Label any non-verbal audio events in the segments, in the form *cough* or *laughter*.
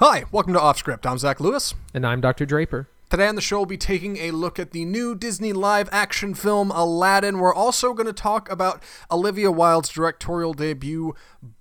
Hi, welcome to Offscript. I'm Zach Lewis. And I'm Dr. Draper. Today on the show, we'll be taking a look at the new Disney live action film Aladdin. We're also going to talk about Olivia Wilde's directorial debut,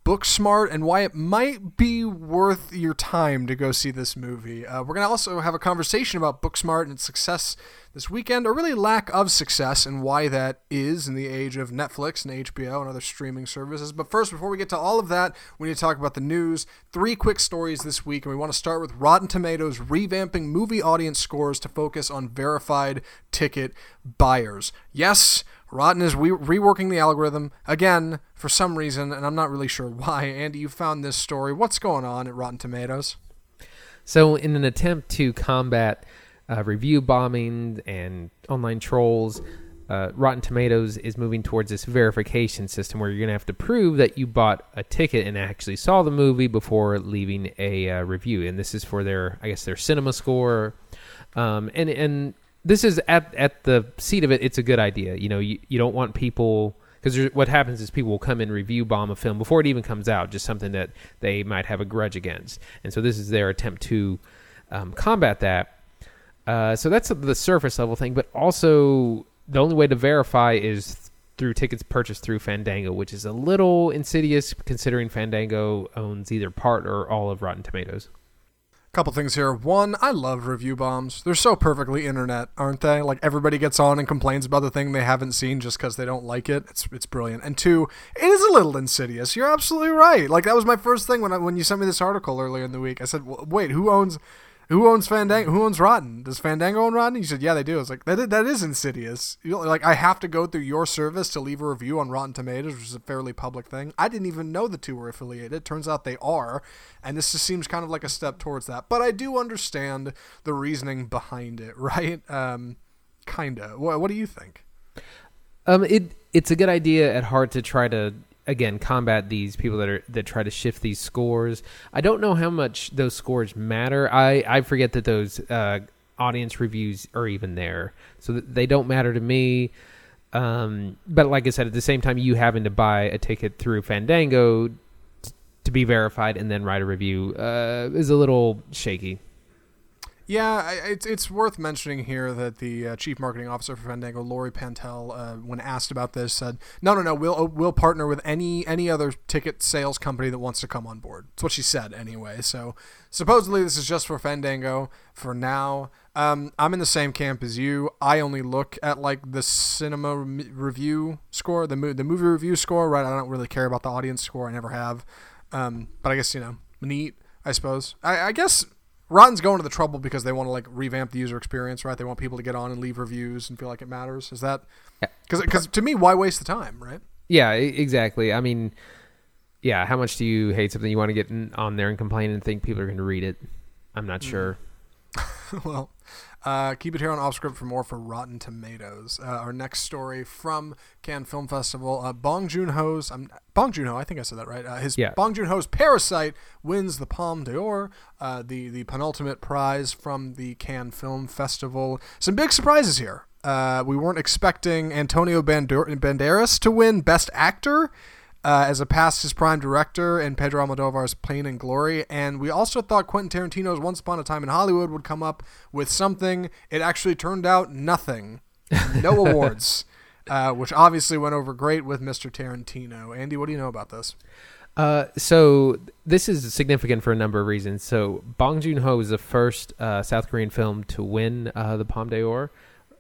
Booksmart, and why it might be worth your time to go see this movie. Uh, we're going to also have a conversation about Booksmart and its success this weekend, or really lack of success, and why that is in the age of Netflix and HBO and other streaming services. But first, before we get to all of that, we need to talk about the news. Three quick stories this week, and we want to start with Rotten Tomatoes revamping movie audience scores to focus on verified ticket buyers. Yes, Rotten is re- reworking the algorithm again for some reason, and I'm not really sure why. Andy, you found this story. What's going on at Rotten Tomatoes? So, in an attempt to combat uh, review bombing and online trolls, uh, Rotten Tomatoes is moving towards this verification system where you're going to have to prove that you bought a ticket and actually saw the movie before leaving a uh, review. And this is for their, I guess, their cinema score. Um, and and this is at at the seat of it. It's a good idea. You know, you, you don't want people because what happens is people will come and review bomb a film before it even comes out, just something that they might have a grudge against. And so this is their attempt to um, combat that. Uh, so that's the surface level thing, but also the only way to verify is through tickets purchased through Fandango, which is a little insidious considering Fandango owns either part or all of Rotten Tomatoes. Couple things here. One, I love review bombs. They're so perfectly internet, aren't they? Like everybody gets on and complains about the thing they haven't seen just because they don't like it. It's it's brilliant. And two, it is a little insidious. You're absolutely right. Like that was my first thing when I, when you sent me this article earlier in the week. I said, "Wait, who owns who owns Fandango? Who owns Rotten? Does Fandango own Rotten? He said, yeah, they do. I was like, that, that is insidious. You know, like, I have to go through your service to leave a review on Rotten Tomatoes, which is a fairly public thing. I didn't even know the two were affiliated. Turns out they are. And this just seems kind of like a step towards that. But I do understand the reasoning behind it, *laughs* right? Um, kind of. What, what do you think? Um, it it's a good idea at heart to try to again combat these people that are that try to shift these scores. I don't know how much those scores matter. I I forget that those uh, audience reviews are even there, so they don't matter to me. Um, but like I said, at the same time, you having to buy a ticket through Fandango t- to be verified and then write a review uh, is a little shaky. Yeah, it's it's worth mentioning here that the uh, chief marketing officer for Fandango, Lori Pantel, uh, when asked about this, said, "No, no, no, we'll uh, we'll partner with any any other ticket sales company that wants to come on board." That's what she said anyway. So supposedly this is just for Fandango for now. Um, I'm in the same camp as you. I only look at like the cinema re- review score, the mo- the movie review score. Right, I don't really care about the audience score. I never have. Um, but I guess you know, neat. I suppose. I, I guess Rotten's going to the trouble because they want to like revamp the user experience, right? They want people to get on and leave reviews and feel like it matters. Is that because because to me, why waste the time, right? Yeah, exactly. I mean, yeah. How much do you hate something you want to get on there and complain and think people are going to read it? I'm not mm. sure. *laughs* well, uh, keep it here on Offscript for more for Rotten Tomatoes. Uh, our next story from Cannes Film Festival: uh, Bong Joon Ho's um, Bong Joon Ho, I think I said that right. Uh, his yeah. Bong Joon Ho's Parasite wins the Palme d'Or, uh, the the penultimate prize from the Cannes Film Festival. Some big surprises here. Uh, we weren't expecting Antonio Banderas to win Best Actor uh, as a past his prime director in Pedro Almodovar's Pain and Glory. And we also thought Quentin Tarantino's Once Upon a Time in Hollywood would come up with something. It actually turned out nothing. No *laughs* awards, uh, which obviously went over great with Mr. Tarantino. Andy, what do you know about this? Uh, so this is significant for a number of reasons. So Bong Joon Ho is the first uh, South Korean film to win uh, the Palme d'Or,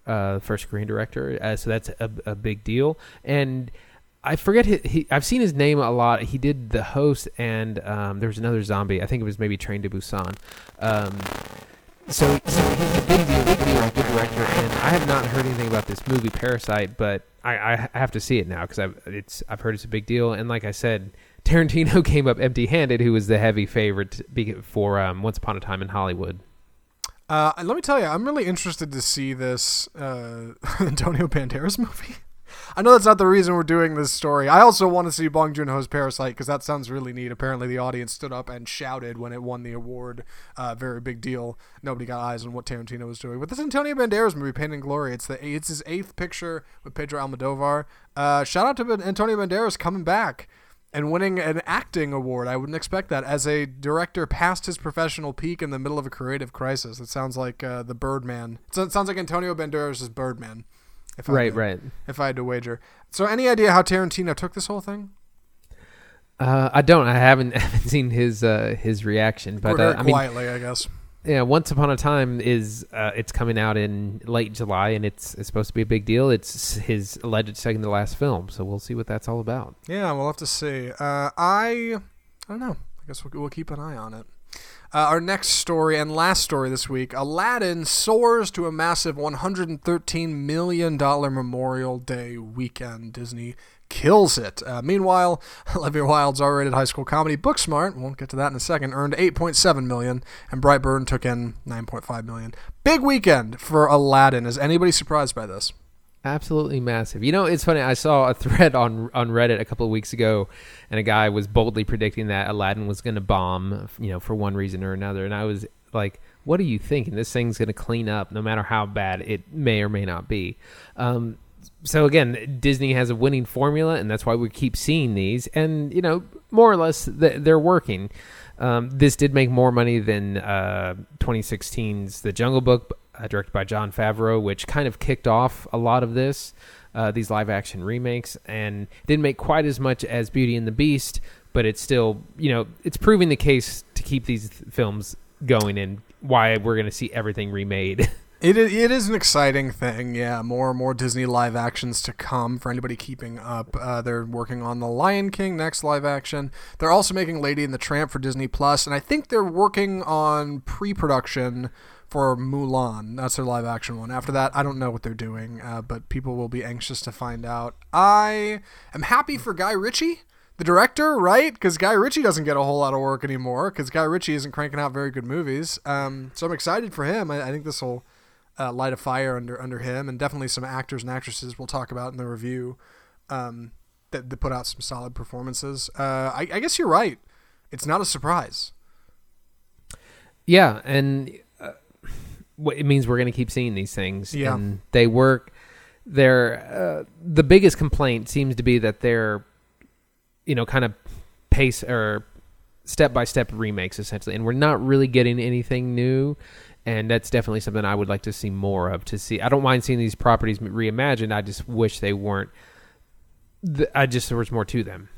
uh, first Korean director. Uh, so that's a, a, big deal. And I forget he, I've seen his name a lot. He did the host, and um, there was another zombie. I think it was maybe Train to Busan. Um, so, so he's a big deal, big deal, good director. And I have not heard anything about this movie Parasite, but I, I have to see it now because I've it's I've heard it's a big deal. And like I said, Tarantino *laughs* came up empty-handed, who was the heavy favorite for um, Once Upon a Time in Hollywood. Uh, let me tell you, I'm really interested to see this uh, *laughs* Antonio Banderas movie. I know that's not the reason we're doing this story. I also want to see Bong Joon Ho's Parasite because that sounds really neat. Apparently, the audience stood up and shouted when it won the award. Uh, very big deal. Nobody got eyes on what Tarantino was doing. But this Antonio Banderas movie, Pain and Glory, it's the it's his eighth picture with Pedro Almodovar. Uh, shout out to Antonio Banderas coming back. and winning an acting award. I wouldn't expect that as a director past his professional peak in the middle of a creative crisis. It sounds like uh, the Birdman. It sounds like Antonio Banderas' is Birdman. If right, I, right. If I had to wager. So, any idea how Tarantino took this whole thing? Uh, I don't. I haven't *laughs* haven't seen his uh, his reaction, but uh, I mean, quietly, I guess. Yeah, Once Upon a Time is uh, it's coming out in late July, and it's it's supposed to be a big deal. It's his alleged second to last film, so we'll see what that's all about. Yeah, we'll have to see. Uh, I I don't know. I guess we'll, we'll keep an eye on it. Uh, our next story and last story this week Aladdin soars to a massive $113 million Memorial Day weekend. Disney kills it. Uh, meanwhile, *laughs* Olivia Wilde's R-rated high school comedy Booksmart, won't get to that in a second, earned 8.7 million, and Brightburn took in 9.5 million. Big weekend for Aladdin. Is anybody surprised by this? Absolutely massive. You know, it's funny. I saw a thread on on Reddit a couple of weeks ago, and a guy was boldly predicting that Aladdin was going to bomb, you know, for one reason or another. And I was like, "What are you thinking? This thing's going to clean up, no matter how bad it may or may not be." Um, so again, Disney has a winning formula, and that's why we keep seeing these. And you know, more or less, they're working. Um, this did make more money than uh, 2016's The Jungle Book, uh, directed by Jon Favreau, which kind of kicked off a lot of this, uh, these live action remakes, and didn't make quite as much as Beauty and the Beast, but it's still, you know, it's proving the case to keep these films going and why we're going to see everything remade. *laughs* It is, it is an exciting thing, yeah. More and more Disney live actions to come for anybody keeping up. Uh, they're working on The Lion King next live action. They're also making Lady and the Tramp for Disney Plus, and I think they're working on pre-production for Mulan. That's their live action one. After that, I don't know what they're doing, uh, but people will be anxious to find out. I am happy for Guy Ritchie the director, right? Because Guy Ritchie doesn't get a whole lot of work anymore because Guy Ritchie isn't cranking out very good movies. Um, so I'm excited for him. I, I think this will uh, light a fire under under him, and definitely some actors and actresses we'll talk about in the review um, that, that put out some solid performances. Uh, I, I, guess you're right. It's not a surprise. Yeah, and it means we're going to keep seeing these things. Yeah. and they work. They're uh, the biggest complaint seems to be that they're, you know, kind of pace or step by step remakes essentially, and we're not really getting anything new and that's definitely something I would like to see more of. To see, I don't mind seeing these properties reimagined. I just wish they weren't. I just there was more to them.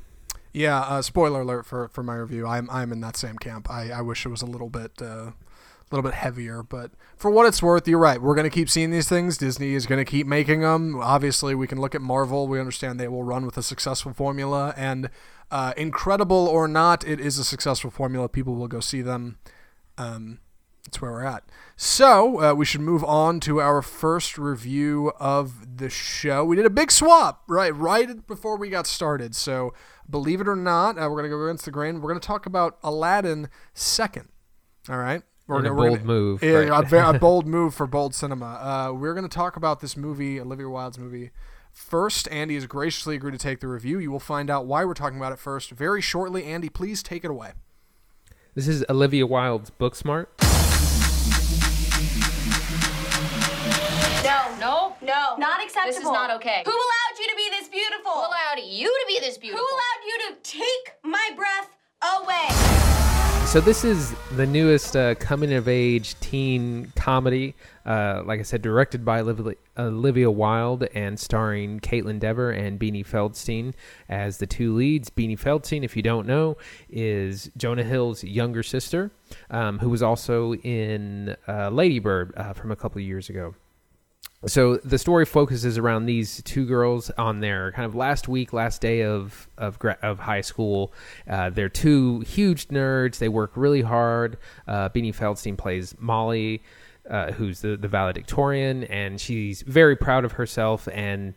Yeah. Uh, spoiler alert for, for my review. I'm I'm in that same camp. I, I wish it was a little bit uh, a little bit heavier, but for what it's worth, you're right. We're going to keep seeing these things. Disney is going to keep making them. Obviously, we can look at Marvel. We understand they will run with a successful formula, and uh, incredible or not, it is a successful formula. People will go see them. Um, that's where we're at. So uh, we should move on to our first review of the show. We did a big swap right right before we got started. So believe it or not, uh, we're gonna go against the grain. We're gonna talk about Aladdin second. All right. We're gonna, a bold gonna, move. Yeah, right. a, a, *laughs* bold move for bold cinema. Uh, we're going to talk about this movie, Olivia Wilde's movie. First, Andy has graciously agreed to take the review. You will find out why we're talking about it first very shortly. Andy, please take it away. This is Olivia Wilde's Booksmart. No, no. Not acceptable. This is not okay. Who allowed you to be this beautiful? Who allowed you to be this beautiful? Who allowed you to take my breath away? So this is the newest uh, coming of age teen comedy. Uh, like I said, directed by Olivia, Olivia Wilde and starring Kaitlyn Dever and Beanie Feldstein as the two leads. Beanie Feldstein, if you don't know, is Jonah Hill's younger sister, um, who was also in uh, Ladybird uh, from a couple years ago so the story focuses around these two girls on their kind of last week, last day of of, of high school. Uh, they're two huge nerds. They work really hard. Uh, Beanie Feldstein plays Molly, uh, who's the, the valedictorian, and she's very proud of herself and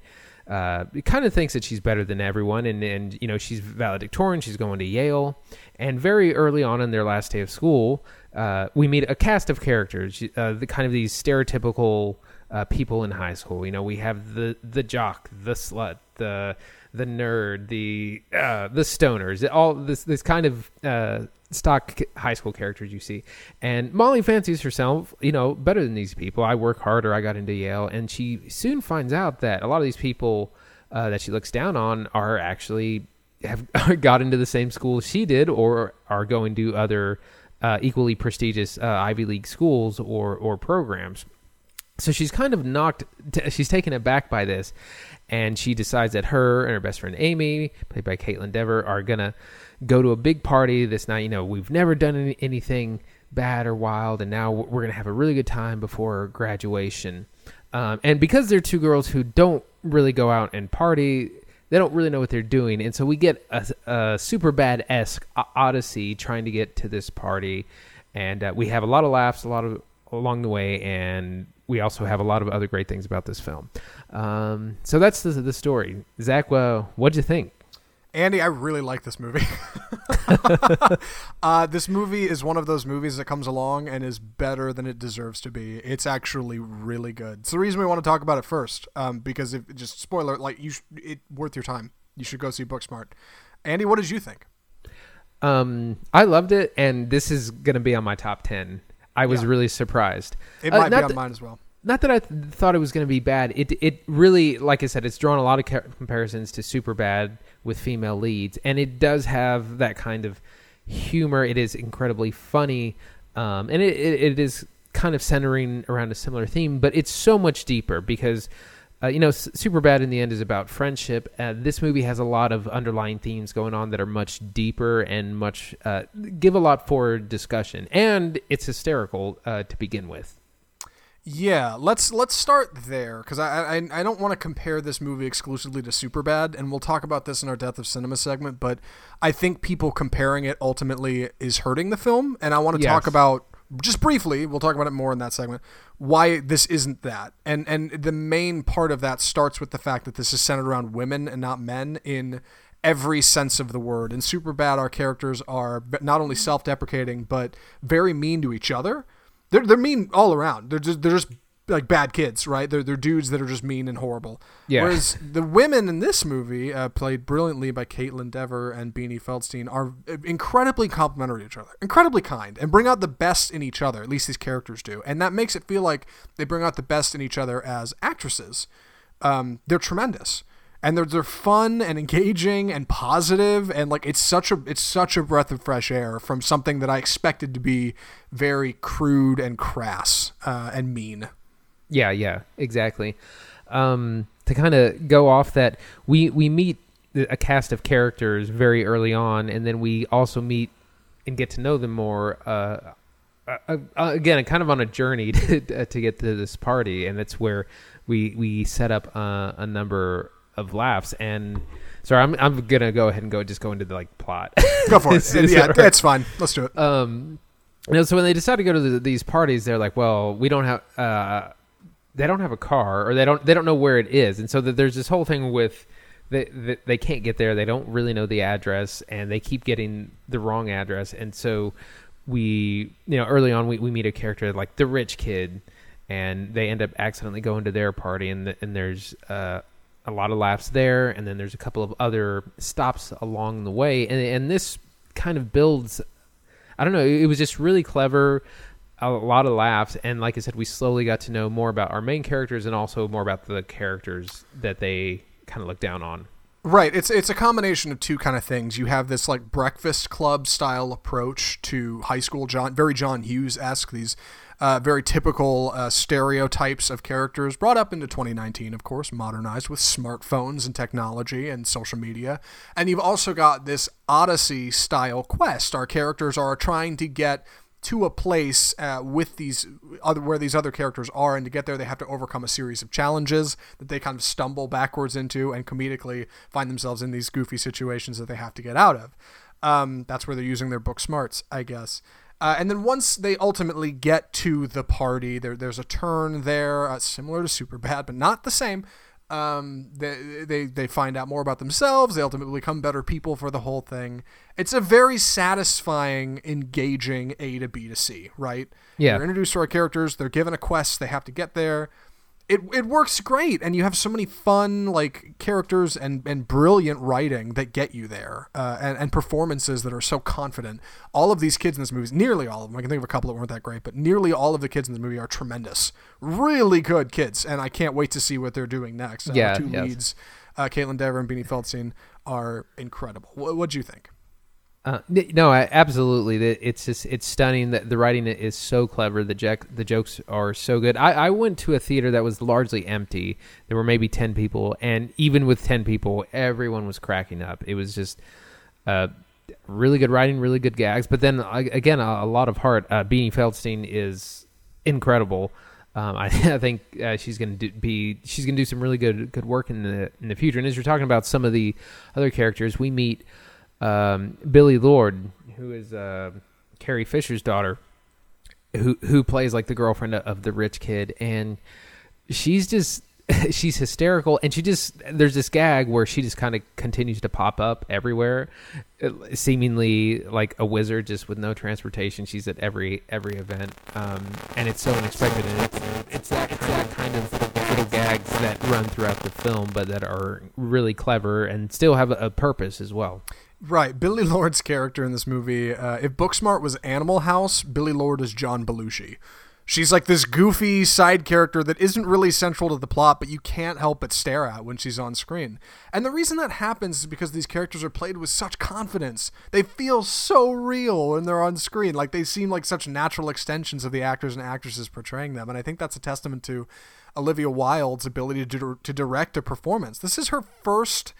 uh, kind of thinks that she's better than everyone. And, and, you know, she's valedictorian. She's going to Yale. And very early on in their last day of school, uh, we meet a cast of characters, uh, the kind of these stereotypical uh, people in high school. You know, we have the the jock, the slut, the the nerd, the uh, the stoners, all this this kind of uh, stock high school characters you see. And Molly fancies herself, you know, better than these people. I work harder. I got into Yale, and she soon finds out that a lot of these people uh, that she looks down on are actually have *laughs* got into the same school she did, or are going to other uh, equally prestigious uh, Ivy League schools or or programs. So she's kind of knocked. She's taken aback by this, and she decides that her and her best friend Amy, played by Kaitlyn Dever, are gonna go to a big party this night. You know, we've never done any, anything bad or wild, and now we're gonna have a really good time before graduation. Um, and because they're two girls who don't really go out and party, they don't really know what they're doing, and so we get a, a super bad esque odyssey trying to get to this party, and uh, we have a lot of laughs, a lot of along the way, and we also have a lot of other great things about this film. Um, so that's the, the story. Zach, well, what'd you think? Andy, I really like this movie. *laughs* uh, this movie is one of those movies that comes along and is better than it deserves to be. It's actually really good. It's the reason we want to talk about it first, um, because if just spoiler, like you, sh- it worth your time. You should go see Booksmart. Andy, what did you think? Um, I loved it, and this is going to be on my top ten. I was Yeah. really surprised. It Uh, might be on that- mine as well. Not that I th- thought it was going to be bad. It it really, like I said, it's drawn a lot of ca- comparisons to Super Bad with female leads, and it does have that kind of humor. It is incredibly funny, um, and it, it, it is kind of centering around a similar theme, but it's so much deeper because. Uh, you know, S- Super Bad in the end is about friendship. Uh, this movie has a lot of underlying themes going on that are much deeper and much uh, give a lot for discussion, and it's hysterical uh, to begin with. Yeah, let's let's start there because I, I I don't want to compare this movie exclusively to Superbad, and we'll talk about this in our Death of Cinema segment. But I think people comparing it ultimately is hurting the film, and I want to talk about just briefly. We'll talk about it more in that segment. Why this isn't that, and and the main part of that starts with the fact that this is centered around women and not men in every sense of the word. In Superbad, our characters are not only self-deprecating but very mean to each other they're they're mean all around. They're just they're just like bad kids, right? They're they're dudes that are just mean and horrible. Yeah. Whereas the women in this movie, uh, played brilliantly by Kaitlyn Dever and Beanie Feldstein, are incredibly complimentary to each other, incredibly kind, and bring out the best in each other. At least these characters do, and that makes it feel like they bring out the best in each other as actresses. Um, they're tremendous and they're they're fun and engaging and positive and like it's such a it's such a breath of fresh air from something that I expected to be very crude and crass uh, and mean. Yeah, yeah, exactly. Um, to kind of go off that, we we meet a cast of characters very early on, and then we also meet and get to know them more. Uh, uh, uh, again, kind of on a journey *laughs* to, to get to this party, and that's where we we set up uh, a number of laughs. And sorry, I'm I'm gonna go ahead and go just go into the like plot. Go for it. *laughs* Yeah, that right? that's fine. Let's do it. um you know so when they decide to go to the, these parties they're like well we don't have uh they don't have a car or they don't they don't know where it is and so that there's this whole thing with they, they they can't get there they don't really know the address and they keep getting the wrong address and so we you know early on we, we meet a character like the rich kid and they end up accidentally going to their party and the, and there's uh a lot of laughs there and then there's a couple of other stops along the way and and this kind of builds I don't know. It was just really clever, a lot of laughs, and like I said, we slowly got to know more about our main characters and also more about the characters that they kind of look down on. Right. It's it's a combination of two kind of things. You have this like breakfast club style approach to high school John very John Hughes esque these uh, very typical uh, stereotypes of characters brought up into 2019, of course, modernized with smartphones and technology and social media. And you've also got this Odyssey style quest. Our characters are trying to get to a place uh, with these other where these other characters are, and to get there, they have to overcome a series of challenges that they kind of stumble backwards into, and comedically find themselves in these goofy situations that they have to get out of. Um, that's where they're using their book smarts, I guess. Uh, and then once they ultimately get to the party, there, there's a turn there, uh, similar to Superbad, but not the same. Um, they, they they find out more about themselves. They ultimately become better people for the whole thing. It's a very satisfying, engaging A to B to C, right? Yeah. They're introduced to our characters. They're given a quest. They have to get there. It, it works great and you have so many fun like characters and, and brilliant writing that get you there uh, and, and performances that are so confident. All of these kids in this movie nearly all of them i can think of a couple that weren't that great but nearly all of the kids in the movie are tremendous. Really good kids and i can't wait to see what they're doing next. Uh, Yeah, the two yes. leads uh, kaitlyn dever and beanie feldstein are incredible. What what'd you think Uh, no, I, absolutely. It's just it's stunning. that the writing is so clever. The jack, the jokes are so good. I, I went to a theater that was largely empty. There were maybe ten people, and even with ten people, everyone was cracking up. It was just uh, really good writing, really good gags. But then again, a, a lot of heart. Uh, Beanie Feldstein is incredible. Um, I, *laughs* I think uh, she's going to be she's going to do some really good good work in the in the future. And as you're talking about some of the other characters, we meet um, Billie Lourd, who is uh, Carrie Fisher's daughter, who who plays like the girlfriend of the rich kid, and she's just *laughs* she's hysterical, and she just there's this gag where she just kind of continues to pop up everywhere, seemingly like a wizard, just with no transportation. She's at every every event, um, and it's so unexpected, and it's it's that it's that kind of little gags that run throughout the film, but that are really clever and still have a purpose as well. Right, Billie Lourd's character in this movie. Uh, if Booksmart was Animal House, Billie Lourd is John Belushi. She's like this goofy side character that isn't really central to the plot, but you can't help but stare at when she's on screen. And the reason that happens is because these characters are played with such confidence. They feel so real when they're on screen. Like they seem like such natural extensions of the actors and actresses portraying them. And I think that's a testament to Olivia Wilde's ability to, to direct a performance. This is her first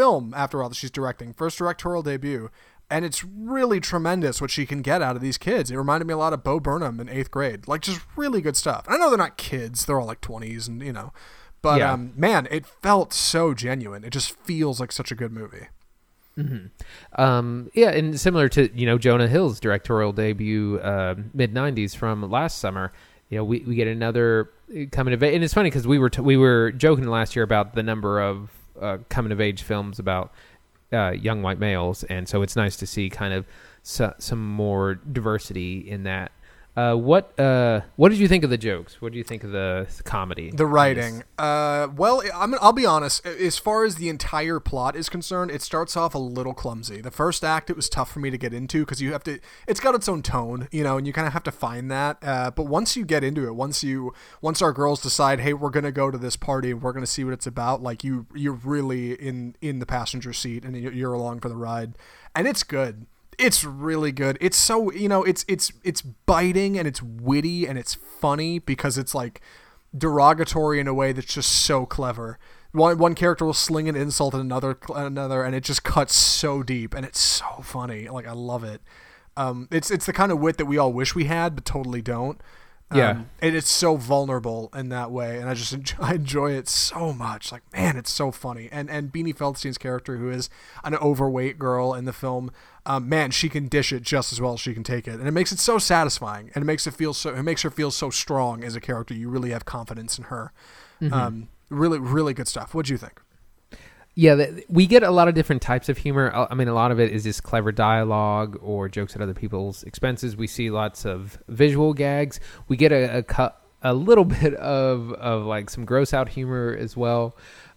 film, after all, that she's directing, first directorial debut. And it's really tremendous what she can get out of these kids. It reminded me a lot of Bo Burnham in eighth grade. Like, just really good stuff. I know they're not kids, they're all like 20s and, you know. But, Yeah. um, man, it felt so genuine. It just feels like such a good movie. Um, yeah, and similar to you know Jonah Hill's directorial debut, uh, mid '90s from last summer. You know, we, we get another uh, coming of age, and it's funny because we were t- we were joking last year about the number of uh, coming of age films about uh, young white males, and so it's nice to see kind of so, some more diversity in that. Uh, what uh, what did you think of the jokes? What do you think of the comedy? The writing. Uh, well, I'm, I'll be honest. As far as the entire plot is concerned, it starts off a little clumsy. The first act, it was tough for me to get into because you have to. It's got its own tone, you know, and you kind of have to find that. Uh, but once you get into it, once you, once our girls decide, hey, we're gonna go to this party and we're gonna see what it's about, like you, you're really in in the passenger seat and you're you're along for the ride, and it's good it's really good. It's so you know, it's it's it's biting and it's witty and it's funny because it's like derogatory in a way that's just so clever. One one character will sling an insult at another another, and it just cuts so deep and it's so funny. Like I love it. Um, it's it's the kind of wit that we all wish we had, but totally don't. Yeah. Um, and it's so vulnerable in that way, and I just enjoy, *laughs* I enjoy it so much. Like, man, it's so funny. And and Beanie Feldstein's character, who is an overweight girl in the film, um, man, she can dish it just as well as she can take it, and it makes it so satisfying, and it makes it feel so it makes her feel so strong as a character. You really have confidence in her. Um, really, really good stuff. What do you think? Yeah, we get a lot of different types of humor. Uh, I mean, a lot of it is just clever dialogue or jokes at other people's expenses. We see lots of visual gags. We get a a, a little *laughs* bit of of like some gross out humor as well.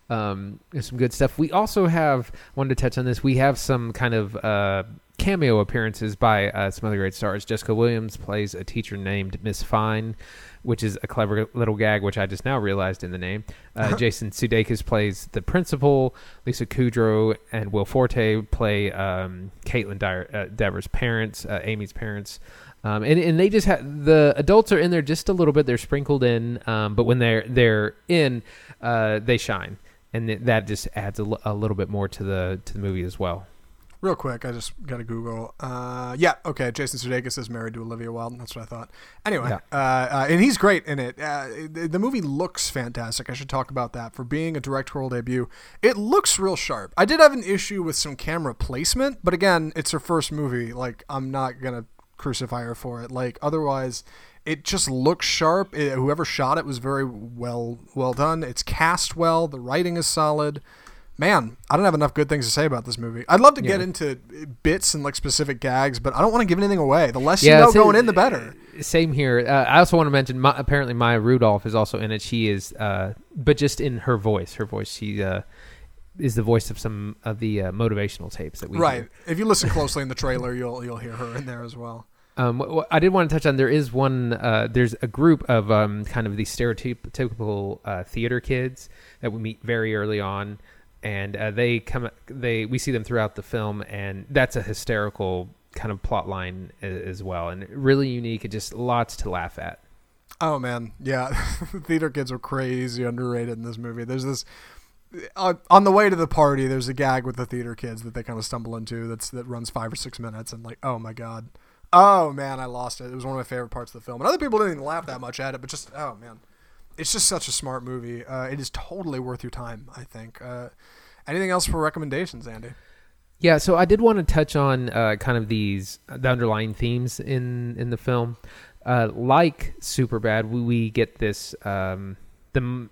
Um, some good stuff. We also have wanted to touch on this. We have some kind of uh, cameo appearances by uh, some other great stars. Jessica Williams plays a teacher named Miss Fine, which is a clever little gag, which I just now realized in the name. Uh, *laughs* Jason Sudeikis plays the principal. Lisa Kudrow and Will Forte play um, Caitlin Dyer, uh, Devers' parents, uh, Amy's parents. Um, and, and they just have the adults are in there just a little bit. They're sprinkled in, um, but when they're they're in, uh, they shine, and th- that just adds a, l- a little bit more to the to the movie as well. Real quick, I just got to Google. Uh, yeah, okay. Jason Sudeikis is married to Olivia Wilde. That's what I thought. Anyway, Yeah. uh, uh, and he's great in it. Uh, the, the movie looks fantastic. I should talk about that for being a directorial debut. It looks real sharp. I did have an issue with some camera placement, but again, it's her first movie. Like, I'm not gonna crucify her for it. Like, otherwise, it just looks sharp. It, whoever shot it was very well well done. It's cast well. The writing is solid. man, I don't have enough good things to say about this movie. I'd love to get into bits and like specific gags, but I don't want to give anything away. The less Yeah, you know so- going in, the better. Same here. Uh, I also want to mention, my, apparently, Maya Rudolph is also in it. She is, uh, but just in her voice. Her voice. She uh, is the voice of some of the uh, motivational tapes that we Right. If you listen closely in the trailer, you'll you'll hear her in there as well. Um, I did want to touch on. There is one. Uh, there's a group of um, kind of these stereotypical uh, theater kids that we meet very early on, and uh, they come. They we see them throughout the film, and that's a hysterical kind of plot line as well, and really unique. and just lots to laugh at. Oh man, yeah, *laughs* theater kids are crazy underrated in this movie. There's this uh, on the way to the party. There's a gag with the theater kids that they kind of stumble into. That's that runs five or six minutes, and like, oh my god, oh man, I lost it. It was one of my favorite parts of the film, and other people didn't even laugh that much at it, but just oh man, it's just such a smart movie. Uh, it is totally worth your time. I think. Uh, anything else for recommendations, Andy? Yeah, so I did want to touch on uh, kind of these the underlying themes in in the film. Uh, like Superbad, we, we get this um, the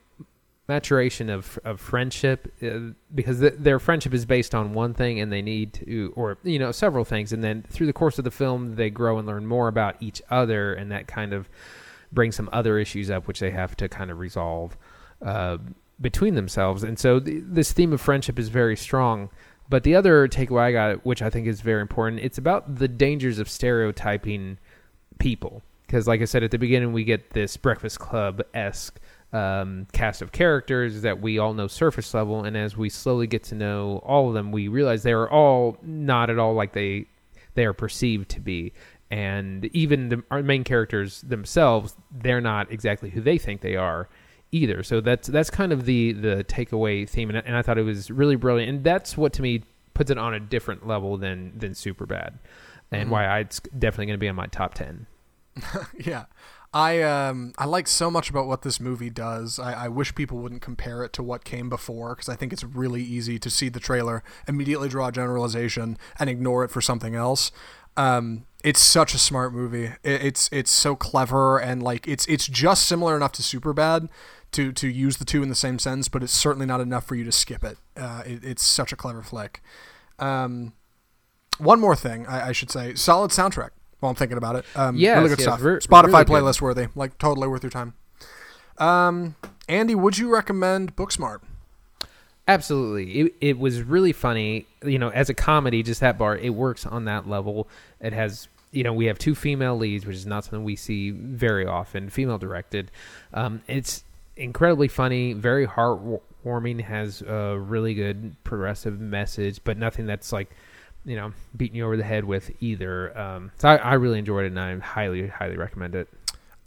maturation of of friendship uh, because th- their friendship is based on one thing, and they need to, or you know, several things, and then through the course of the film, they grow and learn more about each other, and that kind of brings some other issues up, which they have to kind of resolve uh, between themselves. And so th- this theme of friendship is very strong. But the other takeaway I got, which I think is very important, it's about the dangers of stereotyping people. Because, like I said at the beginning, we get this Breakfast Club esque um, cast of characters that we all know surface level, and as we slowly get to know all of them, we realize they are all not at all like they they are perceived to be. And even the our main characters themselves, they're not exactly who they think they are either. So that's that's kind of the the takeaway theme, and, I- and I thought it was really brilliant. And that's what to me puts it on a different level than than super bad, and why I, it's definitely going to be on my top ten. *laughs* yeah. I um I like so much about what this movie does. I, I wish people wouldn't compare it to what came before because I think it's really easy to see the trailer, immediately draw a generalization, and ignore it for something else. Um, it's such a smart movie. It, it's it's so clever and like it's it's just similar enough to Superbad to to use the two in the same sentence, but it's certainly not enough for you to skip it. Uh, it it's such a clever flick. Um, one more thing I, I should say: solid soundtrack. While I'm thinking about it, um, Yes, really good yes, stuff. re- Spotify really good. playlist worthy, like totally worth your time. Um, Andy, would you recommend Booksmart? Absolutely. It, it was really funny. You know, as a comedy, just that bar, it works on that level. It has, you know, we have two female leads, which is not something we see very often, female directed. Um, it's incredibly funny, very heartwarming, has a really good progressive message, but nothing that's like, you know, beating you over the head with either. Um, so I, I really enjoyed it, and I highly, highly recommend it.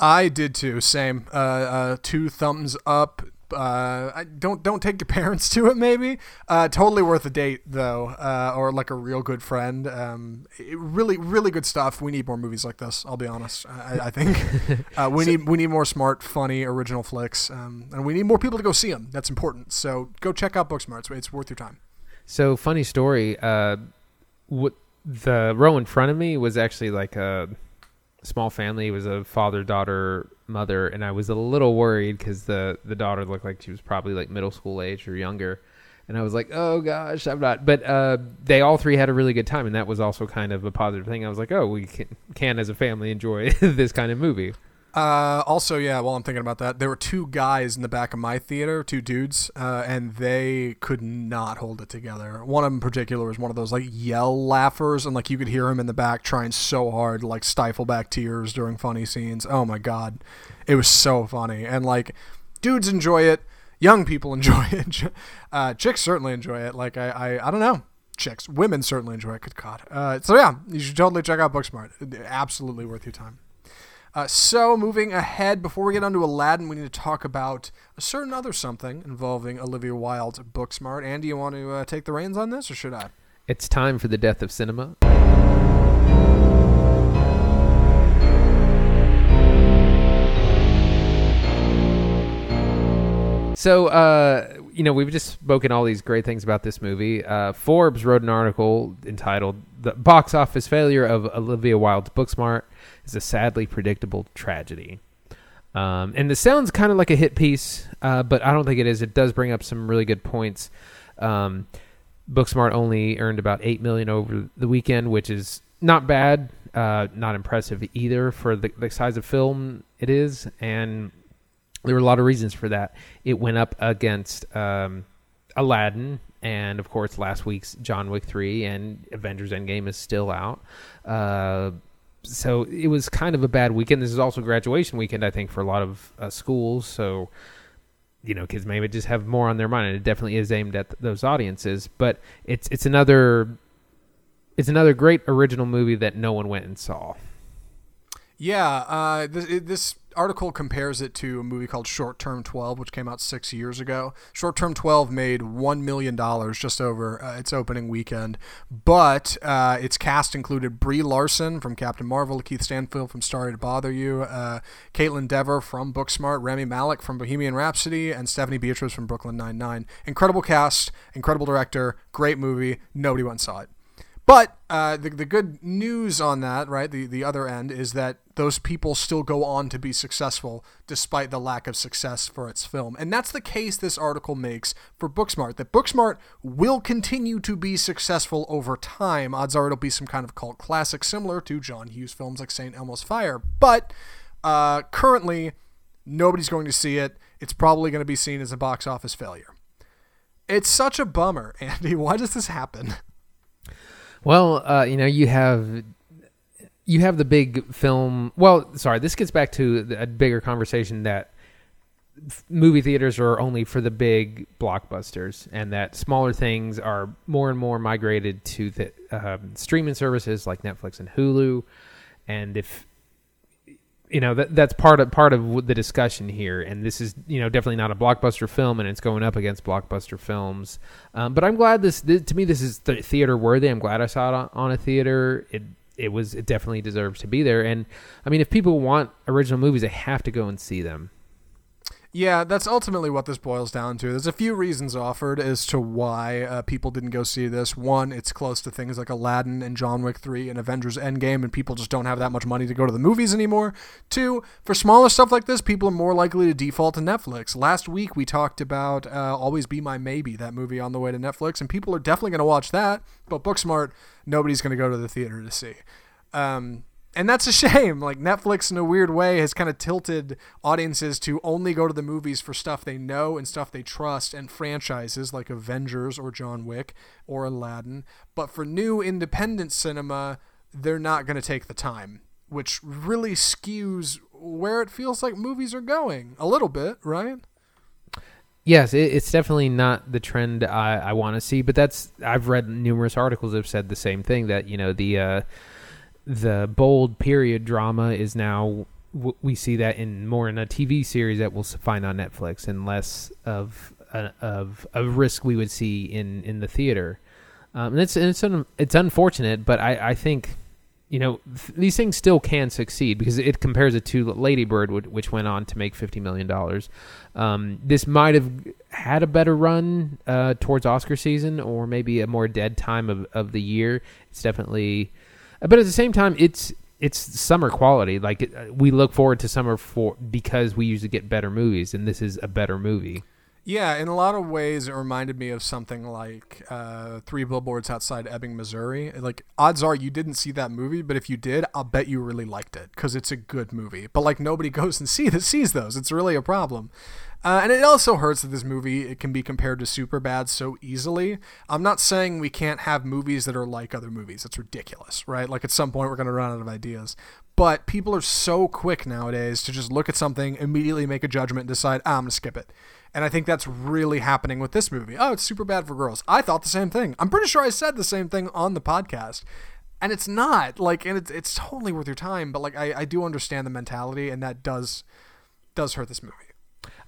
I did too. Same. Uh, uh, two thumbs up. Uh, I don't don't take your *laughs* parents to it. Maybe. Uh, totally worth a date though, uh, or like a real good friend. Um, it- really really good stuff. We need more movies like this. I'll be honest. I, I think *laughs* uh, we need we need more smart, funny, original flicks, um, and we need more people to go see them. That's important. So go check out Booksmart. It's, it's worth your time. So funny story. Uh, what the row in front of me was actually like a small family. It was a father, daughter, mother, and I was a little worried because the the daughter looked like she was probably like middle school age or younger. And I was like, "Oh gosh, I'm not." But uh, they all three had a really good time, and that was also kind of a positive thing. I was like, "Oh, we can, can as a family enjoy *laughs* this kind of movie." Uh, also, yeah, while I'm thinking about that, there were two guys in the back of my theater, two dudes, uh, and they could not hold it together. One of them in particular was one of those like yell laughers, and like you could hear him in the back trying so hard to like stifle back tears during funny scenes. Oh my god, it was so funny, and like dudes enjoy it, young people *laughs* enjoy it, uh, chicks certainly enjoy it. Like I, I, I don't know. Chicks, women certainly enjoy it. Good God. Uh, so yeah, you should totally check out Booksmart. Absolutely worth your time. Uh, so, moving ahead, before we get onto Aladdin, we need to talk about a certain other something involving Olivia Wilde's Booksmart. Andy, you want to uh, take the reins on this, or should I? It's time for the death of cinema. So, uh, you know, we've just spoken all these great things about this movie. Uh, Forbes wrote an article entitled "The Box Office Failure of Olivia Wilde's Booksmart is a Sadly Predictable Tragedy." Um, and this sounds kind of like a hit piece, uh, but I don't think it is. It does bring up some really good points. Um, Booksmart only earned about eight million over the weekend, which is not bad, uh, not impressive either for the, the size of film it is, and there were a lot of reasons for that. It went up against um, Aladdin, and of course, last week's John Wick three and Avengers Endgame is still out. Uh, so it was kind of a bad weekend. This is also graduation weekend, I think, for a lot of uh, schools. So you know, kids maybe just have more on their mind, and it definitely is aimed at th- those audiences. But it's it's another it's another great original movie that no one went and saw. Yeah, uh, this, this article compares it to a movie called Short Term 12, which came out six years ago. Short Term 12 made $1 million just over uh, its opening weekend, but uh, its cast included Brie Larson from Captain Marvel, Keith Stanfield from Sorry to Bother You, uh, Kaitlyn Dever from Booksmart, Rami Malek from Bohemian Rhapsody, and Stephanie Beatriz from Brooklyn Nine-Nine. Incredible cast, incredible director, great movie. Nobody went and saw it. But uh, the, the good news on that, right, the, the other end, is that those people still go on to be successful despite the lack of success for its film. And that's the case this article makes for Booksmart, that Booksmart will continue to be successful over time. Odds are it'll be some kind of cult classic similar to John Hughes films like St. Elmo's Fire. But uh, currently, nobody's going to see it. It's probably going to be seen as a box office failure. It's such a bummer, *laughs* Andy. Why does this happen? Well, uh, you know, you have you have the big film. Well, sorry, this gets back to a bigger conversation that movie theaters are only for the big blockbusters, and that smaller things are more and more migrated to the um, streaming services like Netflix and Hulu. And if you know that that's part of part of the discussion here, and this is you know definitely not a blockbuster film, and it's going up against blockbuster films. Um, but I'm glad this, this to me this is th- theater worthy. I'm glad I saw it on, on a theater. It it was it definitely deserves to be there. And I mean, if people want original movies, they have to go and see them. Yeah, that's ultimately what this boils down to. There's a few reasons offered as to why uh, people didn't go see this. One, it's close to things like Aladdin and John Wick 3 and Avengers Endgame, and people just don't have that much money to go to the movies anymore. Two, for smaller stuff like this, people are more likely to default to Netflix. Last week, we talked about uh, Always Be My Maybe, that movie on the way to Netflix, and people are definitely going to watch that, but Booksmart, nobody's going to go to the theater to see. Um, and that's a shame. Like Netflix, in a weird way, has kind of tilted audiences to only go to the movies for stuff they know and stuff they trust, and franchises like Avengers or John Wick or Aladdin. But for new independent cinema, they're not going to take the time, which really skews where it feels like movies are going a little bit, right? Yes, it, it's definitely not the trend I, I want to see, but that's I've read numerous articles that have said the same thing that you know the. Uh, the bold period drama is now we see that in more in a TV series that we'll find on Netflix and less of a, of a risk we would see in in the theater. Um, and it's and it's un, it's unfortunate, but I I think you know th- these things still can succeed because it compares it to Ladybird, which went on to make fifty million dollars. Um, this might have had a better run uh, towards Oscar season, or maybe a more dead time of, of the year. It's definitely but at the same time, it's it's summer quality. Like it, we look forward to summer for because we usually get better movies, and this is a better movie. Yeah, in a lot of ways, it reminded me of something like uh, Three Billboards Outside Ebbing, Missouri. Like, odds are you didn't see that movie, but if you did, I'll bet you really liked it because it's a good movie. But like nobody *laughs* goes and see that sees those. It's really a problem. Uh, and it also hurts that this movie it can be compared to Superbad so easily. I'm not saying we can't have movies that are like other movies. It's ridiculous, right? Like at some point we're going to run out of ideas. But people are so quick nowadays to just look at something, immediately make a judgment, and decide, ah, I'm going to skip it. And I think that's really happening with this movie. Oh, it's super bad for girls. I thought the same thing. I'm pretty sure I said the same thing on the podcast. And it's not like, and it's, it's totally worth your time. But like, I, I do understand the mentality, and that does does hurt this movie.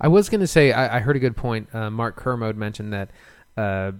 I was going to say I, I, heard a good point. Uh, Mark Kermode mentioned that uh,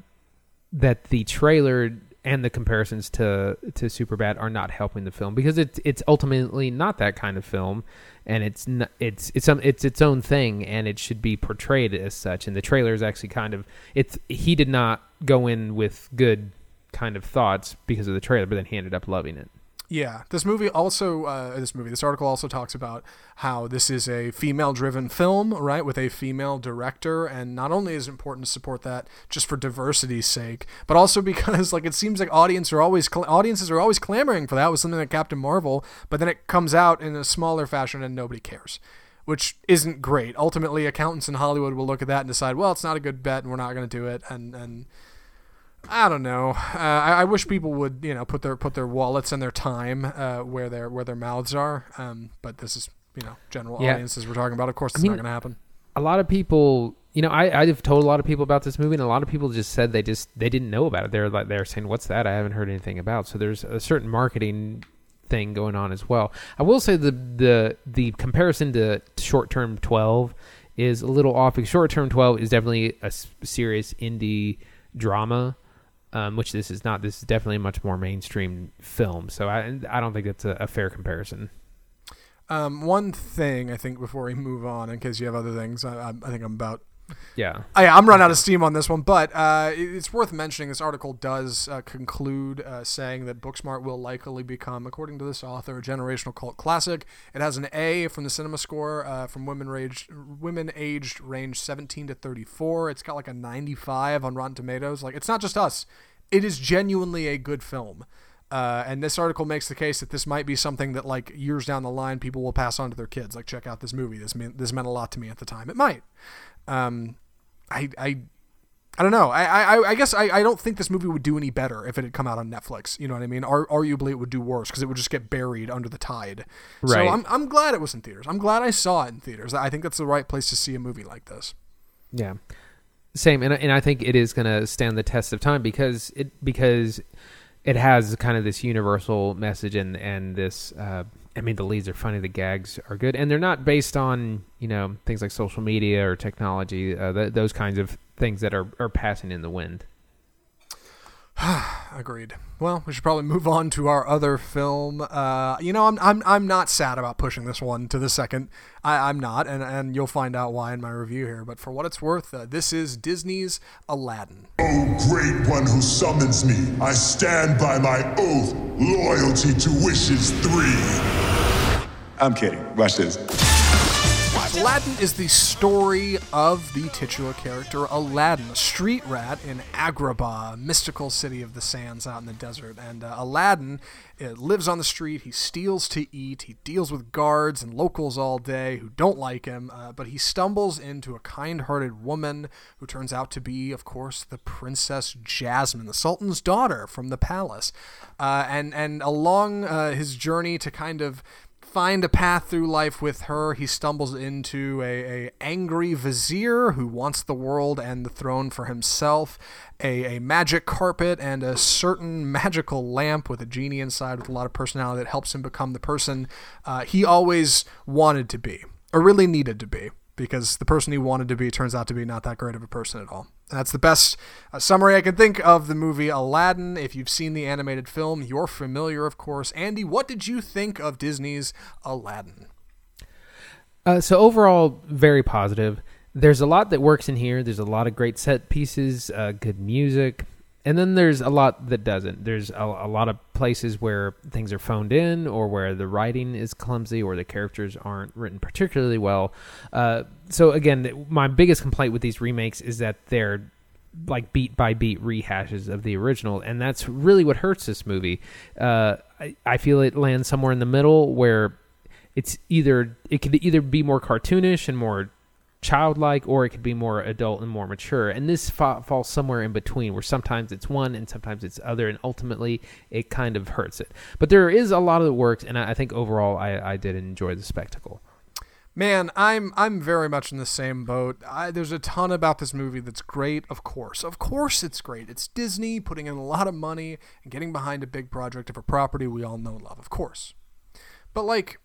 that the trailer and the comparisons to to Superbad are not helping the film because it's it's ultimately not that kind of film, and it's not, it's it's um, it's its own thing, and it should be portrayed as such. And the trailer is actually kind of it's he did not go in with good kind of thoughts because of the trailer, but then he ended up loving it. Yeah, this movie also, uh, this movie, this article also talks about how this is a female-driven film, right, with a female director, and not only is it important to support that just for diversity's sake, but also *laughs* because like it seems like audience are always audiences are always clamoring for that with something like Captain Marvel, but then it comes out in a smaller fashion and nobody cares. Which isn't great. Ultimately, accountants in Hollywood will look at that and decide, well, it's not a good bet, and we're not going to do it. And and I don't know. Uh, I, I, wish people would, you know, put their put their wallets and their time uh, where their where their mouths are. Um, but this is, you know, general yeah. audiences we're talking about. Of course, it's I mean, not going to happen. A lot of people, you know, I I've told a lot of people about this movie, and a lot of people just said they just they didn't know about it. They're like they're saying, "What's that? I haven't heard anything about." So there's a certain marketing thing going on as well. I will say the the the comparison to short term twelve is a little off because short term twelve is definitely a serious indie drama um, which this is not. This is definitely a much more mainstream film. So I I don't think that's a, a fair comparison. Um, one thing I think before we move on, in case you have other things, I, I think I'm about yeah, I, I'm run out of steam on this one, but uh, it's worth mentioning. This article does uh, conclude uh, saying that Booksmart will likely become, according to this author, a generational cult classic. It has an A from the Cinema Score uh, from women aged women aged range 17 to 34. It's got like a 95 on Rotten Tomatoes. Like it's not just us; it is genuinely a good film. Uh, and this article makes the case that this might be something that, like years down the line, people will pass on to their kids. Like, check out this movie. This meant this meant a lot to me at the time. It might. Um, I, I, I don't know. I, I, I guess I, I don't think this movie would do any better if it had come out on Netflix. You know what I mean? Ar- arguably, it would do worse because it would just get buried under the tide. Right. So I'm, I'm glad it was in theaters. I'm glad I saw it in theaters. I think that's the right place to see a movie like this. Yeah. Same, and and I think it is going to stand the test of time because it because it has kind of this universal message and and this uh, I mean, the leads are funny, the gags are good, and they're not based on you know things like social media or technology, uh, th- those kinds of things that are are passing in the wind. *sighs* Agreed. Well, we should probably move on to our other film. Uh, you know, I'm, I'm I'm not sad about pushing this one to the second. I, I'm not, and and you'll find out why in my review here. But for what it's worth, uh, this is Disney's Aladdin. Oh, great one who summons me! I stand by my oath, loyalty to wishes three. I'm kidding. Watch this. Aladdin is the story of the titular character Aladdin, a street rat in Agrabah, mystical city of the sands out in the desert. And uh, Aladdin uh, lives on the street. He steals to eat. He deals with guards and locals all day who don't like him. Uh, but he stumbles into a kind-hearted woman who turns out to be, of course, the Princess Jasmine, the Sultan's daughter from the palace. Uh, and and along uh, his journey to kind of find a path through life with her, he stumbles into a, a angry vizier who wants the world and the throne for himself, a, a magic carpet, and a certain *laughs* magical lamp with a genie inside with a lot of personality that helps him become the person uh, he always wanted to be, or really needed to be because the person he wanted to be turns out to be not that great of a person at all. That's the best uh, summary I can think of the movie Aladdin. If you've seen the animated film, you're familiar, of course. Andy, what did you think of Disney's Aladdin? Uh, so overall, very positive. There's a lot that works in here. There's a lot of great set pieces, uh, good music, and then there's a lot that doesn't. There's a, a, lot of places where things are phoned in, or where the writing is clumsy, or the characters aren't written particularly well. Uh, so again, my biggest complaint with these remakes is that they're like beat by beat rehashes of the original, and that's really what hurts this movie. Uh, I, I feel it lands somewhere in the middle where it's either it could either be more cartoonish and more childlike or it could be more adult and more mature and this fa- falls somewhere in between where sometimes it's one and sometimes it's other and ultimately it kind of hurts it but there is a lot of the works and i, I think overall I, I did enjoy the spectacle Man, I'm I'm very much in the same boat. I, there's a ton about this movie that's great, of course. Of course it's great. It's Disney putting in a lot of money and getting behind a big project of a property we all know and love, of course. But like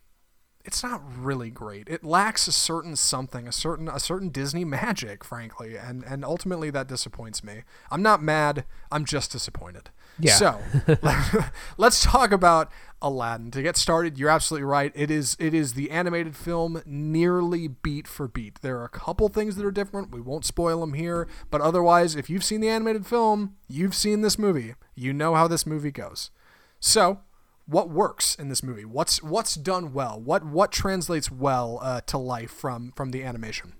it's not really great. It lacks a certain something, a certain a certain Disney magic, frankly, and and ultimately that disappoints me. I'm not mad. I'm just disappointed. Yeah. So *laughs* let's talk about Aladdin. To get started, you're absolutely right. It is it is the animated film nearly beat for beat. There are a couple things that are different. We won't spoil them here, but otherwise, if you've seen the animated film, you've seen this movie. You know how this movie goes. So what works in this movie? What's what's done well? What what translates well uh, to life from from the animation?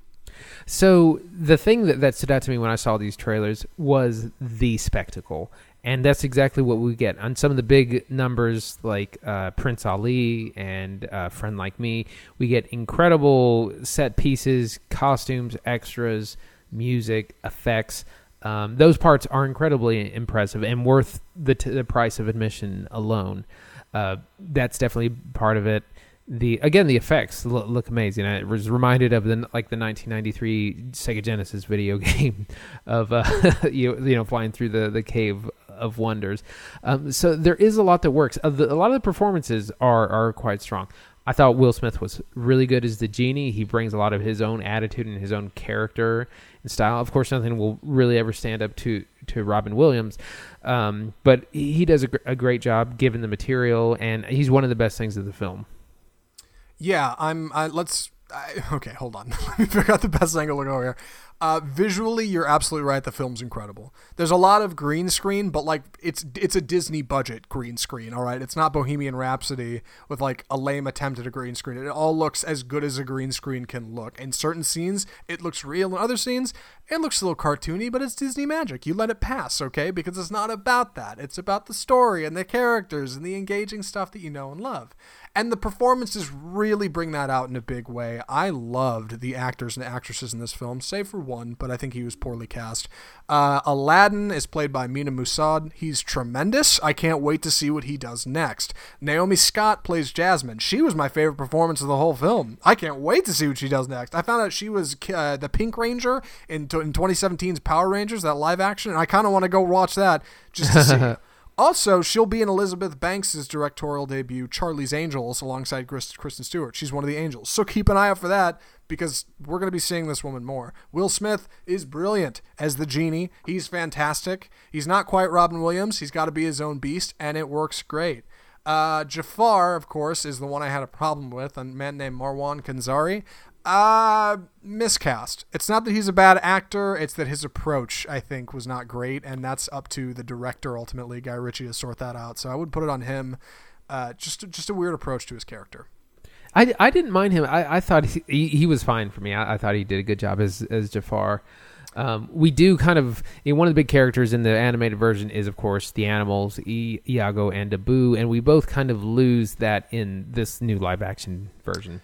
So the thing that, that stood out to me when I saw these trailers was the spectacle. And that's exactly what we get on some of the big numbers, like uh, Prince Ali and uh, Friend Like Me. We get incredible set pieces, costumes, extras, music, effects. Um, those parts are incredibly impressive and worth the, t- the price of admission alone. Uh, that's definitely part of it the again the effects look, look amazing. I was reminded of the like the 1993 Sega Genesis video *laughs* game of uh, *laughs* you you know flying through the the cave of wonders. Um, so there is a lot that works. Uh, a lot of the performances are are quite strong. I thought Will Smith was really good as the genie. He brings a lot of his own attitude and his own character and style. Of course, nothing will really ever stand up to to Robin Williams, um, but he does a, gr- a great job given the material, and he's one of the best things of the film. Yeah, I'm. Let's. I, *laughs* okay, hold on. *laughs* Let me figure out the best angle to go here. Uh, visually, you're absolutely right. The film's incredible. There's a lot of green screen, but like it's it's a Disney budget green screen. All right, it's not Bohemian Rhapsody with like a lame attempt at a green screen. It all looks as good as a green screen can look. In certain scenes, it looks real. In other scenes, it looks a little cartoony, but it's Disney magic. You let it pass, okay? Because it's not about that. It's about the story and the characters and the engaging stuff that you know and love. And the performances really bring that out in a big way. I loved the actors and actresses in this film, save for one, but I think he was poorly cast. Uh, Aladdin is played by Mena Massoud. He's tremendous. I can't wait to see what he does next. Naomi Scott plays Jasmine. She was my favorite performance of the whole film. I can't wait to see what she does next. I found out she was uh, the Pink Ranger in, in 2017's Power Rangers, that live action, and I kind of want to go watch that just to see. *laughs* Also, she'll be in Elizabeth Banks' directorial debut, Charlie's Angels, alongside Kristen Stewart. She's one of the angels. So keep an eye out for that because we're going to be seeing this woman more. Will Smith is brilliant as the genie. He's fantastic. He's not quite Robin Williams. He's got to be his own beast, and it works great. Uh, Jafar, of course, is the one I had a problem with, a man named Marwan Kenzari. Uh, miscast. It's not that he's a bad actor, it's that his approach, I think, was not great, and that's up to the director ultimately, Guy Ritchie, to sort that out. So I would put it on him. Uh, just just a weird approach to his character. I, I didn't mind him. I, I thought he, he, he was fine for me. I, I, thought he did a good job as as Jafar. Um, we do kind of you know, one of the big characters in the animated version is of course the animals I- Iago and Abu, and we both kind of lose that in this new live action version.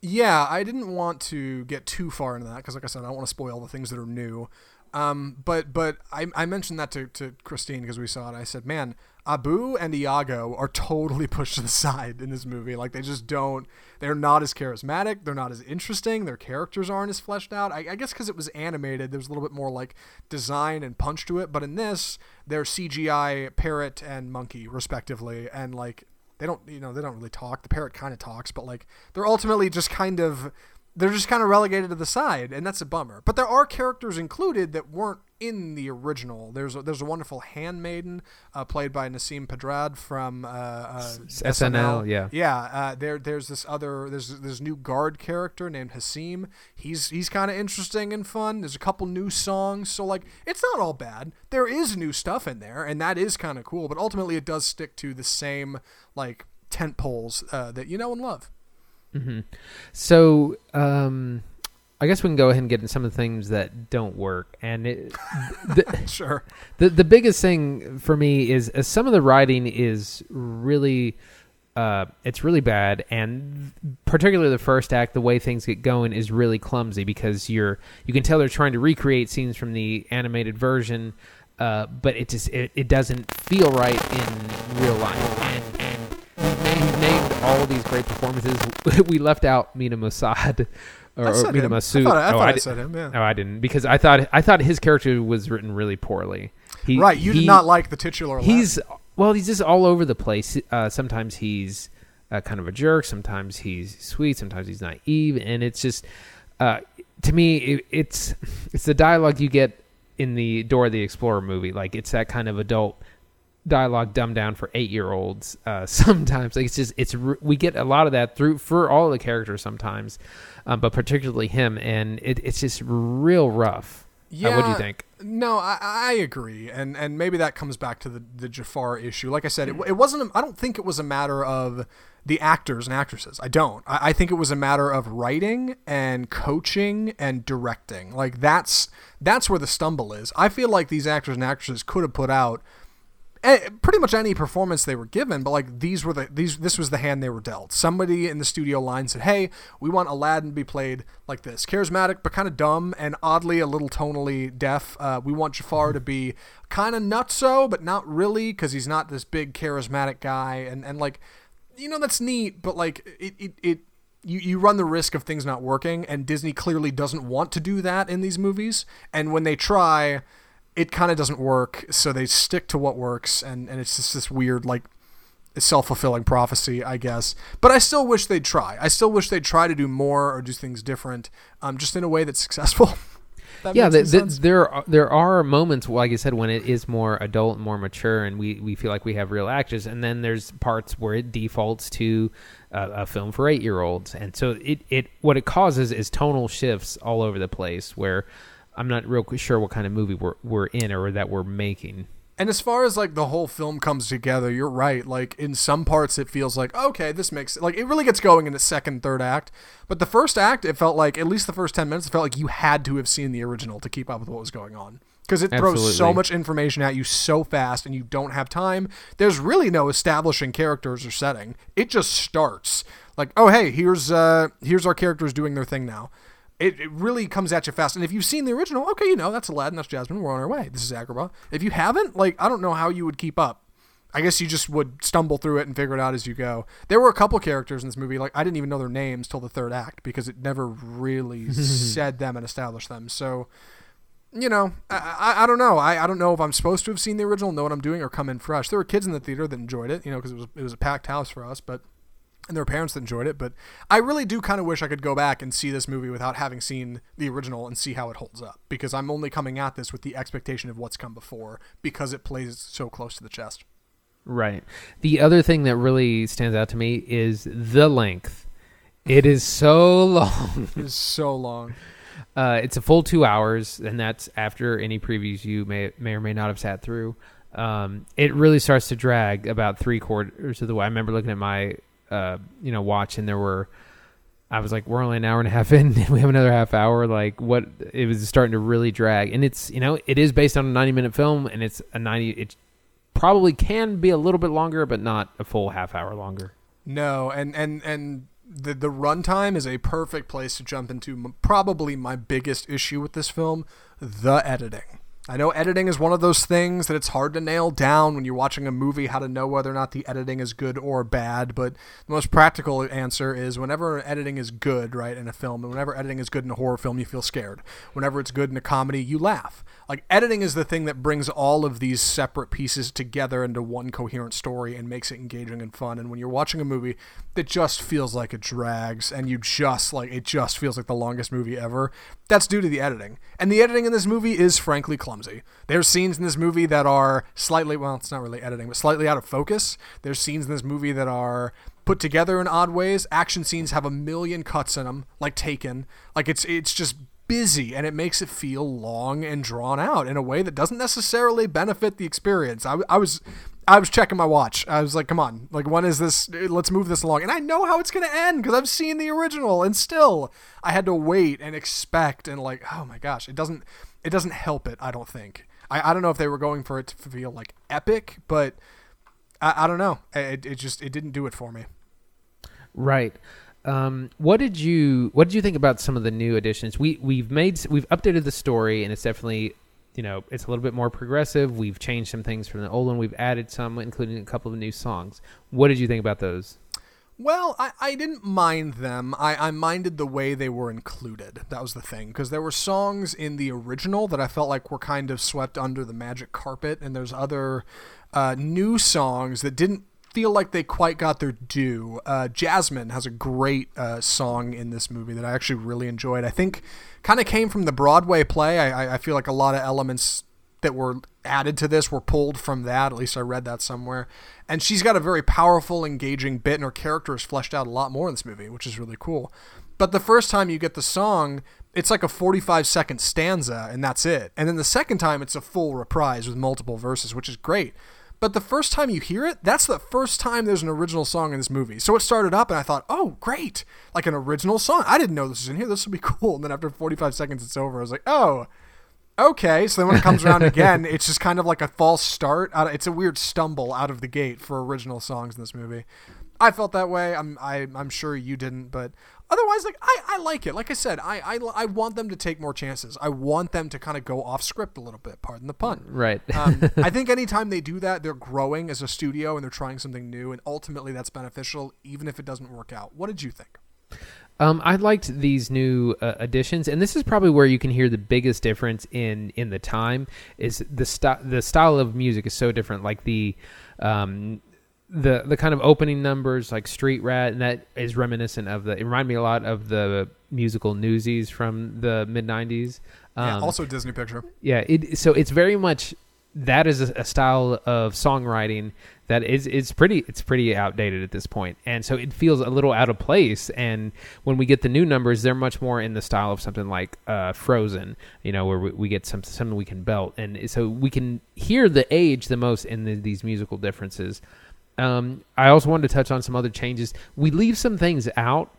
Yeah, I didn't want to get too far into that because, like I said, I don't want to spoil the things that are new. Um, but but I, I mentioned that to, to Christine because we saw it. I said, man, Abu and Iago are totally *laughs* pushed to the side in this movie. Like they just don't. They're not as charismatic. They're not as interesting. Their characters aren't as fleshed out. I, I guess because it was animated, there's a little bit more like design and punch to it. But in this, they're CGI parrot and monkey respectively, and like they don't you know they don't really talk. The parrot kind of talks but like they're ultimately just kind of they're just kind of relegated to the side and that's a bummer. But there are characters included that weren't in the original. There's a, there's a wonderful handmaiden uh, played by Nasim Pedrad from uh, uh, SNL, SNL, yeah. Yeah uh, there there's this other there's this new guard character named Hasim he's he's kind of interesting and fun. There's a couple new songs. So like it's not all bad. There is new stuff in there and that is kind of cool but ultimately it does stick to the same like tent poles uh, that you know and love Mm-hmm. So, um, I guess we can go ahead and get into some of the things that don't work. And it, *laughs* the, sure, the the biggest thing for me is uh, some of the writing is really. Uh, it's really bad, and particularly the first act, the way things get going is really clumsy because you're you can tell they're trying to recreate scenes from the animated version, uh, but it just it, it doesn't feel right in real life. And, and all these great performances. *laughs* we left out Mina Mossad. Or, or Mena Massoud. I, thought, I, oh, I, I said him. Yeah. No, I didn't because I thought I thought his character was written really poorly. He, right, you he, did not like the titular. He's well, he's just all over the place. Uh, sometimes he's uh, kind of a jerk. Sometimes he's sweet. Sometimes he's naive, and it's just uh, to me, it, it's it's the dialogue you get in the Dora the Explorer movie. Like it's that kind of adult dialogue dumbed down for eight year olds uh, *laughs* sometimes like it's just it's we get a lot of that through for all the characters sometimes um, but particularly him and it, it's just real rough yeah uh, what do you think No, I, I agree, and and maybe that comes back to the the Jafar issue. Like I said, it, it wasn't. I don't think it was a matter of the actors and actresses. I don't. I, I think it was a matter of writing and coaching and directing. Like that's that's where the stumble is. I feel like these actors and actresses could have put out pretty much any performance they were given, but like these were the these this was the hand they were dealt. Somebody in the studio line said, "Hey, we want Aladdin to be played like this, charismatic but kind of dumb and oddly a little tonally deaf. Uh, we want Jafar to be kind of nutso, but not really because he's not this big charismatic guy. And and like, you know, that's neat, but like it it." it you, you run the risk of things not working, and Disney clearly doesn't want to do that in these movies. And when they try, it kind of doesn't work, so they stick to what works, and, and it's just this weird, like, self fulfilling prophecy, I guess. But I still wish they'd try. I still wish they'd try to do more or do things different, um, just in a way that's *laughs* successful. That yeah, makes the, the, there are, there are moments, like I said, when it is more adult and more mature, and we, we feel like we have real actors, and then there's parts where it defaults to uh, a film for eight year olds, and so it, it what it causes is tonal shifts all over the place. Where I'm not real sure what kind of movie we're we're in or that we're making. And as far as like the whole film comes together, you're right. Like in some parts, it feels like okay, this makes like it really gets going in the second, third act. But the first act, it felt like at least the first ten minutes, it felt like you had to have seen the original to keep up with what was going on because it throws so much information at you so fast, and you don't have time. There's really no establishing characters or setting. It just starts like oh hey, here's uh here's our characters doing their thing now. It, it really comes at you fast. And if you've seen the original, okay, you know, that's Aladdin, that's Jasmine, we're on our way. This is Agrabah. If you haven't, like, I don't know how you would keep up. I guess you just would stumble through it and figure it out as you go. There were a couple characters in this movie, like, I didn't even know their names till the third act because it never really *laughs* said them and established them. So, you know, I, I, I don't know. I, I don't know if I'm supposed to have seen the original, know what I'm doing, or come in fresh. There were kids in the theater that enjoyed it, you know, because it was, it was a packed house for us, but and their parents that enjoyed it. But I really do kind of wish I could go back and see this movie without having seen the original and see how it holds up because I'm only coming at this with the expectation of what's come before because it plays so close to the chest. Right. The other thing that really stands out to me is the length. It is so *laughs* long. It is so long. Uh, it's a full two hours, and that's after any previews you may may or may not have sat through. Um, it really starts to drag about three quarters of the way. I remember looking at my uh, you know watch, and there were. I was like, we're only an hour and a half *laughs* in, we have another half hour. Like, what? It was starting to really drag, and it's you know it is based on a ninety minute film, and it's a ninety. It probably can be a little bit longer, but not a full half hour longer. No, and and and the the runtime is a perfect place to jump into m- probably my biggest issue with this film, the editing. I know editing is one of those things that it's hard to nail down when you're watching a movie how to know whether or not the editing is good or bad, but the most practical answer is whenever editing is good, right, in a film, and whenever editing is good in a horror film, you feel scared. Whenever it's good in a comedy, you laugh. Like editing is the thing that brings all of these separate pieces together into one coherent story and makes it engaging and fun. And when you're watching a movie that just feels like it drags and you just like it just feels like the longest movie ever, that's due to the editing. And the editing in this movie is frankly clumsy. There's scenes in this movie that are slightly well, it's not really editing, but slightly out of focus. There's scenes in this movie that are put together in odd ways. Action scenes have a million cuts in them, like Taken. Like it's it's just busy and it makes it feel long and drawn out in a way that doesn't necessarily benefit the experience. I, I was I was checking my watch. I was like, come on, like when is this? Let's move this along. And I know how it's gonna end because I've seen the original, and still I had to wait and expect and like, oh my gosh, it doesn't it doesn't help it. I don't think. I, I don't know if they were going for it to feel like epic, but I, I don't know. It, it just it didn't do it for me. Right. Um, what did you What did you think about some of the new additions? We we've made we've updated the story, and it's definitely you know it's a little bit more progressive. We've changed some things from the old one. We've added some, including a couple of new songs. What did you think about those? Well, I, I didn't mind them. I, I minded the way they were included. That was the thing. Because there were songs in the original that I felt like were kind of swept under the magic carpet, and there's other uh, new songs that didn't feel like they quite got their due. Uh, Jasmine has a great uh, song in this movie that I actually really enjoyed. I think kind of came from the Broadway play. I, I- feel like a lot of elements that were added to this were pulled from that. At least I read that somewhere. And she's got a very powerful, engaging bit, and her character is fleshed out a lot more in this movie, which is really cool. But the first time you get the song, it's like a 45 second stanza and that's it. And then the second time it's a full reprise with multiple verses, which is great. But the first time you hear it, that's the first time there's an original song in this movie. So it started up and I thought, oh, great. Like an original song. I didn't know this was in here. This would be *laughs* cool. And then after 45 seconds, it's over. I was like, oh, okay. So then when it comes around again, it's just kind of like a false start. It's a weird stumble out of the gate for original songs in this movie. I felt that way. I'm I, I'm sure you didn't, but otherwise, like I, I like it. Like I said, I, I I want them to take more chances. I want them to kind of go off script a little bit. Pardon the pun. Right. um, *laughs* I think anytime they do that, they're growing as a studio and they're trying something new, and ultimately that's beneficial, even if it doesn't work out. What did you think? Um, I liked these new uh, additions, and this is probably where you can hear the biggest difference in in the time is the st- the style of music is so different. Like the um, the the kind of opening numbers, like Street Rat, and that is reminiscent of the. It reminded me a lot of the musical Newsies from the mid '90s. Um, yeah, also Disney picture. Yeah, it, so it's very much that is a, a, style of songwriting that is it's pretty it's pretty outdated at this point, and so it feels a little out of place. And when we get the new numbers, they're much more in the style of something like uh, Frozen, you know, where we, we get some something we can belt, and so we can hear the age the most in the, these musical differences. Um, I also wanted to touch on some other changes. We leave some things out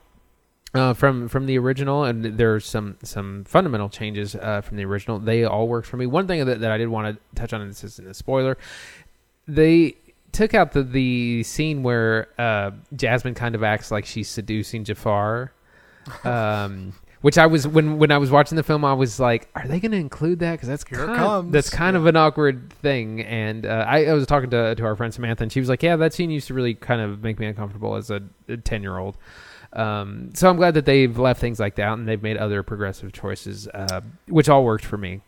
uh, from from the original, and there's some some fundamental changes uh, from the original. They all worked for me. One thing that, that I did want to touch on, and this isn't a spoiler, they took out the the scene where uh, Jasmine kind of acts like she's seducing Jafar. *laughs* Um, which I was when when I was watching the film, I was like, "Are they going to include that?" Because that's Here kind comes. that's kind of an awkward thing. And uh, I, I was talking to to our friend Samantha, and she was like, "Yeah, that scene used to really kind of make me uncomfortable as a ten year old." Um, so I'm glad that they've left things like that and they've made other progressive choices, uh, which all worked for me.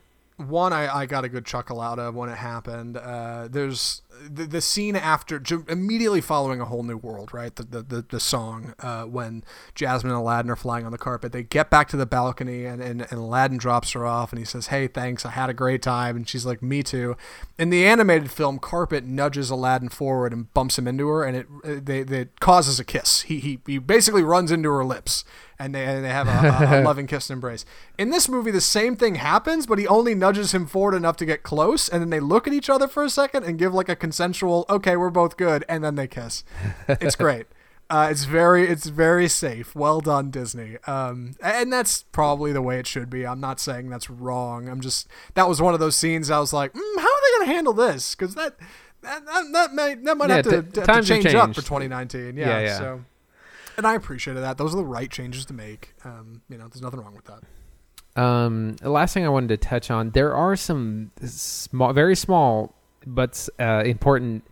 One I, I got a good chuckle out of when it happened. Uh, there's the, the scene after immediately following a whole new world, right? The the, the, the song uh, when Jasmine and Aladdin are flying on the carpet. They get back to the balcony and, and, and Aladdin drops her off and he says, "Hey, thanks. I had a great time." And she's like, "Me too." In the animated film, Carpet nudges Aladdin forward and bumps him into her, and it it, they, it causes a kiss. He, he he basically runs into her lips and they, and they have a, a, a *laughs* loving kiss and embrace. In this movie, the same thing happens, but he only nudges him forward enough to get close, and then they look at each other for a second and give like a consensual, okay, we're both good, and then they kiss. *laughs* It's great. Uh, it's very, it's very safe. Well done, Disney. Um, and that's probably the way it should be. I'm not saying that's wrong. I'm just that was one of those scenes I was like, mm, how are they going to handle this? Because that, that that that might that might Yeah, have, to, t- have to change up for 2019. Yeah, Yeah, yeah. So and I appreciated that. Those are the right changes to make. Um, you know, there's nothing wrong with that. Um, the last thing I wanted to touch on, there are some small, very small but uh, important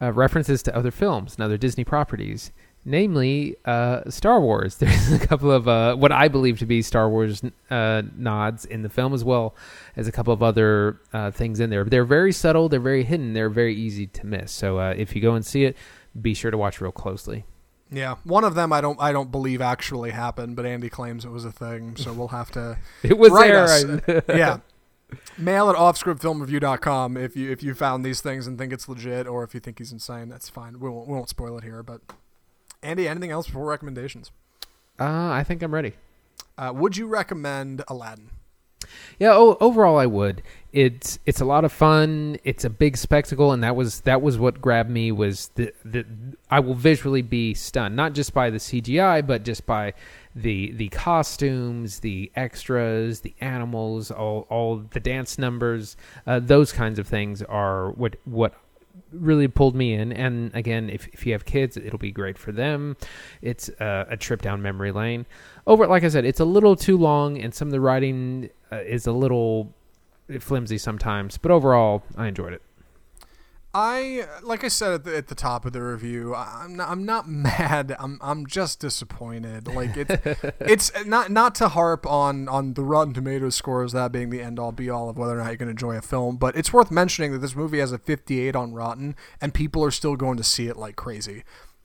uh, references to other films and other Disney properties, namely uh, Star Wars. *laughs* There's a couple of uh, what I believe to be Star Wars uh, nods in the film, as well as a couple of other uh, things in there. They're very subtle, they're very hidden, they're very easy to miss. So if you go and see it, be sure to watch real closely. Yeah, one of them I don't I don't believe actually happened, but Andy claims it was a thing, so we'll have to *laughs* It was right there. us. *laughs* Yeah. Mail at offscriptfilmreview.com if you if you found these things and think it's legit, or if you think he's insane. That's fine. We won't we won't spoil it here. But Andy, anything else before recommendations? uh, I think I'm ready. Uh, would you recommend Aladdin? Yeah, o- overall I would. It's it's a lot of fun. It's a big spectacle, and that was that was what grabbed me. Was the, the I will visually be stunned, not just by the CGI, but just by the the costumes, the extras, the animals, all all the dance numbers. Uh, those kinds of things are what what really pulled me in. And again, if, if you have kids, it'll be great for them. It's uh, a trip down memory lane. Over, like I said, it's a little too long, and some of the writing uh, is a little flimsy sometimes. But overall, I enjoyed it. I like I said at the, at the top of the review, I'm not, I'm not *laughs* mad. I'm I'm just disappointed. Like it's *laughs* it's not not to harp on on the Rotten Tomatoes scores that being the end all be all of whether or not you can enjoy a film, but it's worth mentioning that this movie has a 58 on Rotten and people are still going to see it like crazy.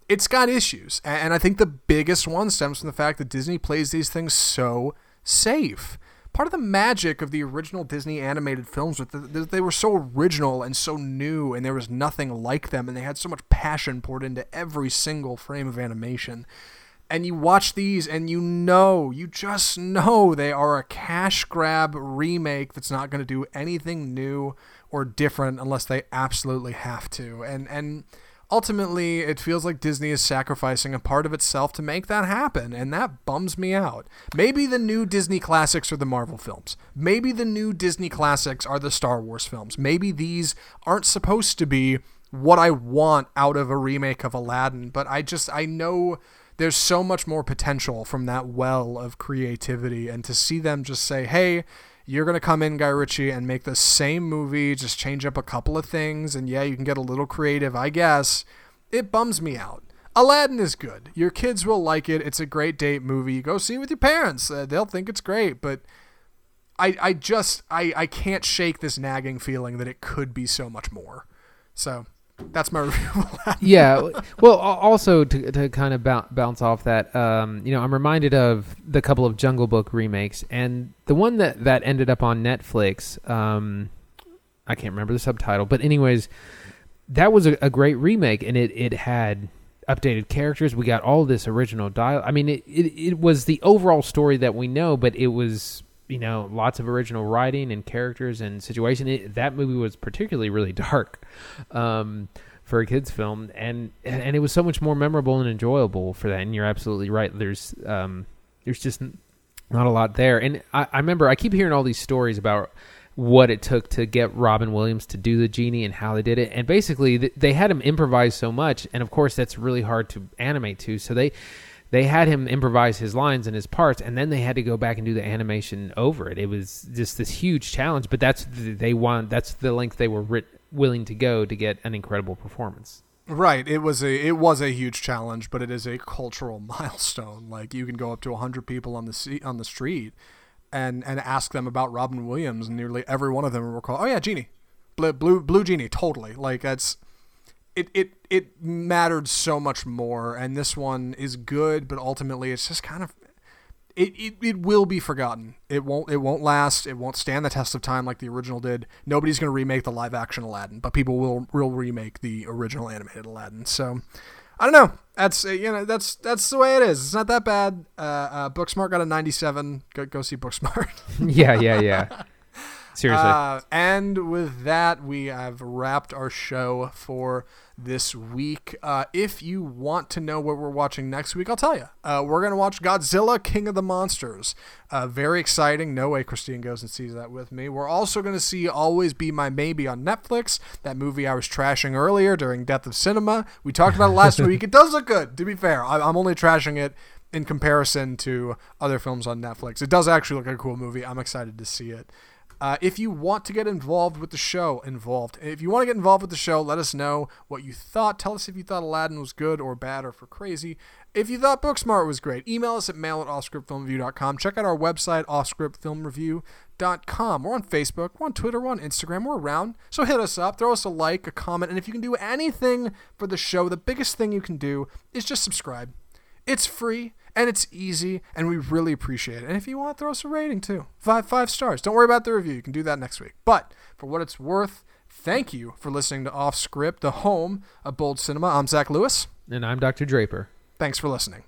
It's got issues, and I think the biggest one stems from the fact that Disney plays these things so safe part of the magic of the original Disney animated films was that they were so original and so new, and there was nothing like them, and they had so much passion poured into every single frame of animation. and you watch these and you know, you just know they are a cash grab remake that's not going to do anything new or different unless they absolutely have to. And and ultimately it feels like Disney is sacrificing a part of itself to make that happen, and that bums me out. Maybe the new Disney classics are the Marvel films. Maybe the new Disney classics are the Star Wars films. Maybe these aren't supposed to be what I want out of a remake of Aladdin, but I just I know there's so much more potential from that well of creativity and to see them just say, "Hey, you're going to come in, Guy Ritchie, and make the same movie, just change up a couple of things, and yeah, you can get a little creative, I guess. It bums me out. Aladdin is good. Your kids will like it. It's a great date movie. Go see it with your parents. Uh, they'll think it's great, but I, I just I, I can't shake this nagging feeling that it could be so much more. So that's my *laughs* yeah. Well, also to, to kind of bounce off that, um, you know, I'm reminded of the couple of Jungle Book remakes, and the one that that ended up on Netflix. Um, I can't remember the subtitle, but anyways, that was a, a great remake, and it it had updated characters. We got all this original dial. I mean, it, it it was the overall story that we know, but it was you know lots of original writing and characters and situation. It, that movie was particularly really *laughs* dark um, for a kids film, and and it was so much more memorable and enjoyable for that. And you're absolutely right. There's um, there's just not a lot there. And I, I remember I keep hearing all these stories about what it took to get Robin Williams to do the genie and how they did it. And basically, they had him improvise so much, and of course, that's really hard to animate to. So they they had him improvise his lines and his parts, and then they had to go back and do the animation over it. It was just this huge challenge, but that's the, they want that's the length they were writ, willing to go to get an incredible performance. Right. It was a it was a huge challenge, but it is a cultural *laughs* milestone. Like you can go up to hundred people on the sea, on the street, and and ask them about Robin Williams, and nearly every one of them will recall, "Oh yeah, Genie, blue blue, blue Genie, totally." Like that's it it it mattered so much more and this one is good but ultimately it's just kind of it, it, it will be forgotten. It won't it won't last. It won't stand the test of time like the original did. Nobody's going to remake the live action Aladdin, but people will will remake the original animated Aladdin. So I don't know. That's uh, you know that's that's the way it is. It's not that bad. Uh, uh, Booksmart got a 97. Go go see Booksmart. *laughs* yeah, yeah, yeah. Seriously. Uh, and with that, we have wrapped our show for this week. Uh, if you want to know what we're watching next week, I'll tell you. Uh, we're going to watch Godzilla King of the Monsters. Uh, very exciting. No way Christine goes and sees that with me. We're also going to see Always Be My Maybe on Netflix, that movie I was trashing earlier during Death of Cinema. We talked about it last *laughs* week. It does look good, to be fair. I- I'm only trashing it in comparison to other films on Netflix. It does actually look like a cool movie. I'm excited to see it. Uh, if you want to get involved with the show, involved. If you want to get involved with the show, let us know what you thought. Tell us if you thought Aladdin was good or bad or for crazy. If you thought Booksmart was great, email us at mail at offscriptfilmreview.com. Check out our website, offscriptfilmreview.com. We're on Facebook, we're on Twitter, we're on Instagram, we're around. So hit us up, throw us a like, a comment, and if you can do anything for the show, the biggest thing you can do is just subscribe. It's free and it's easy, and we really appreciate it. And if you want, throw us a rating too. Five five stars. Don't worry about the review. You can do that next week. But for what it's worth, thank you for listening to Off Script, the home of bold cinema. I'm Zach Lewis. And I'm Dr. Draper. Thanks for listening.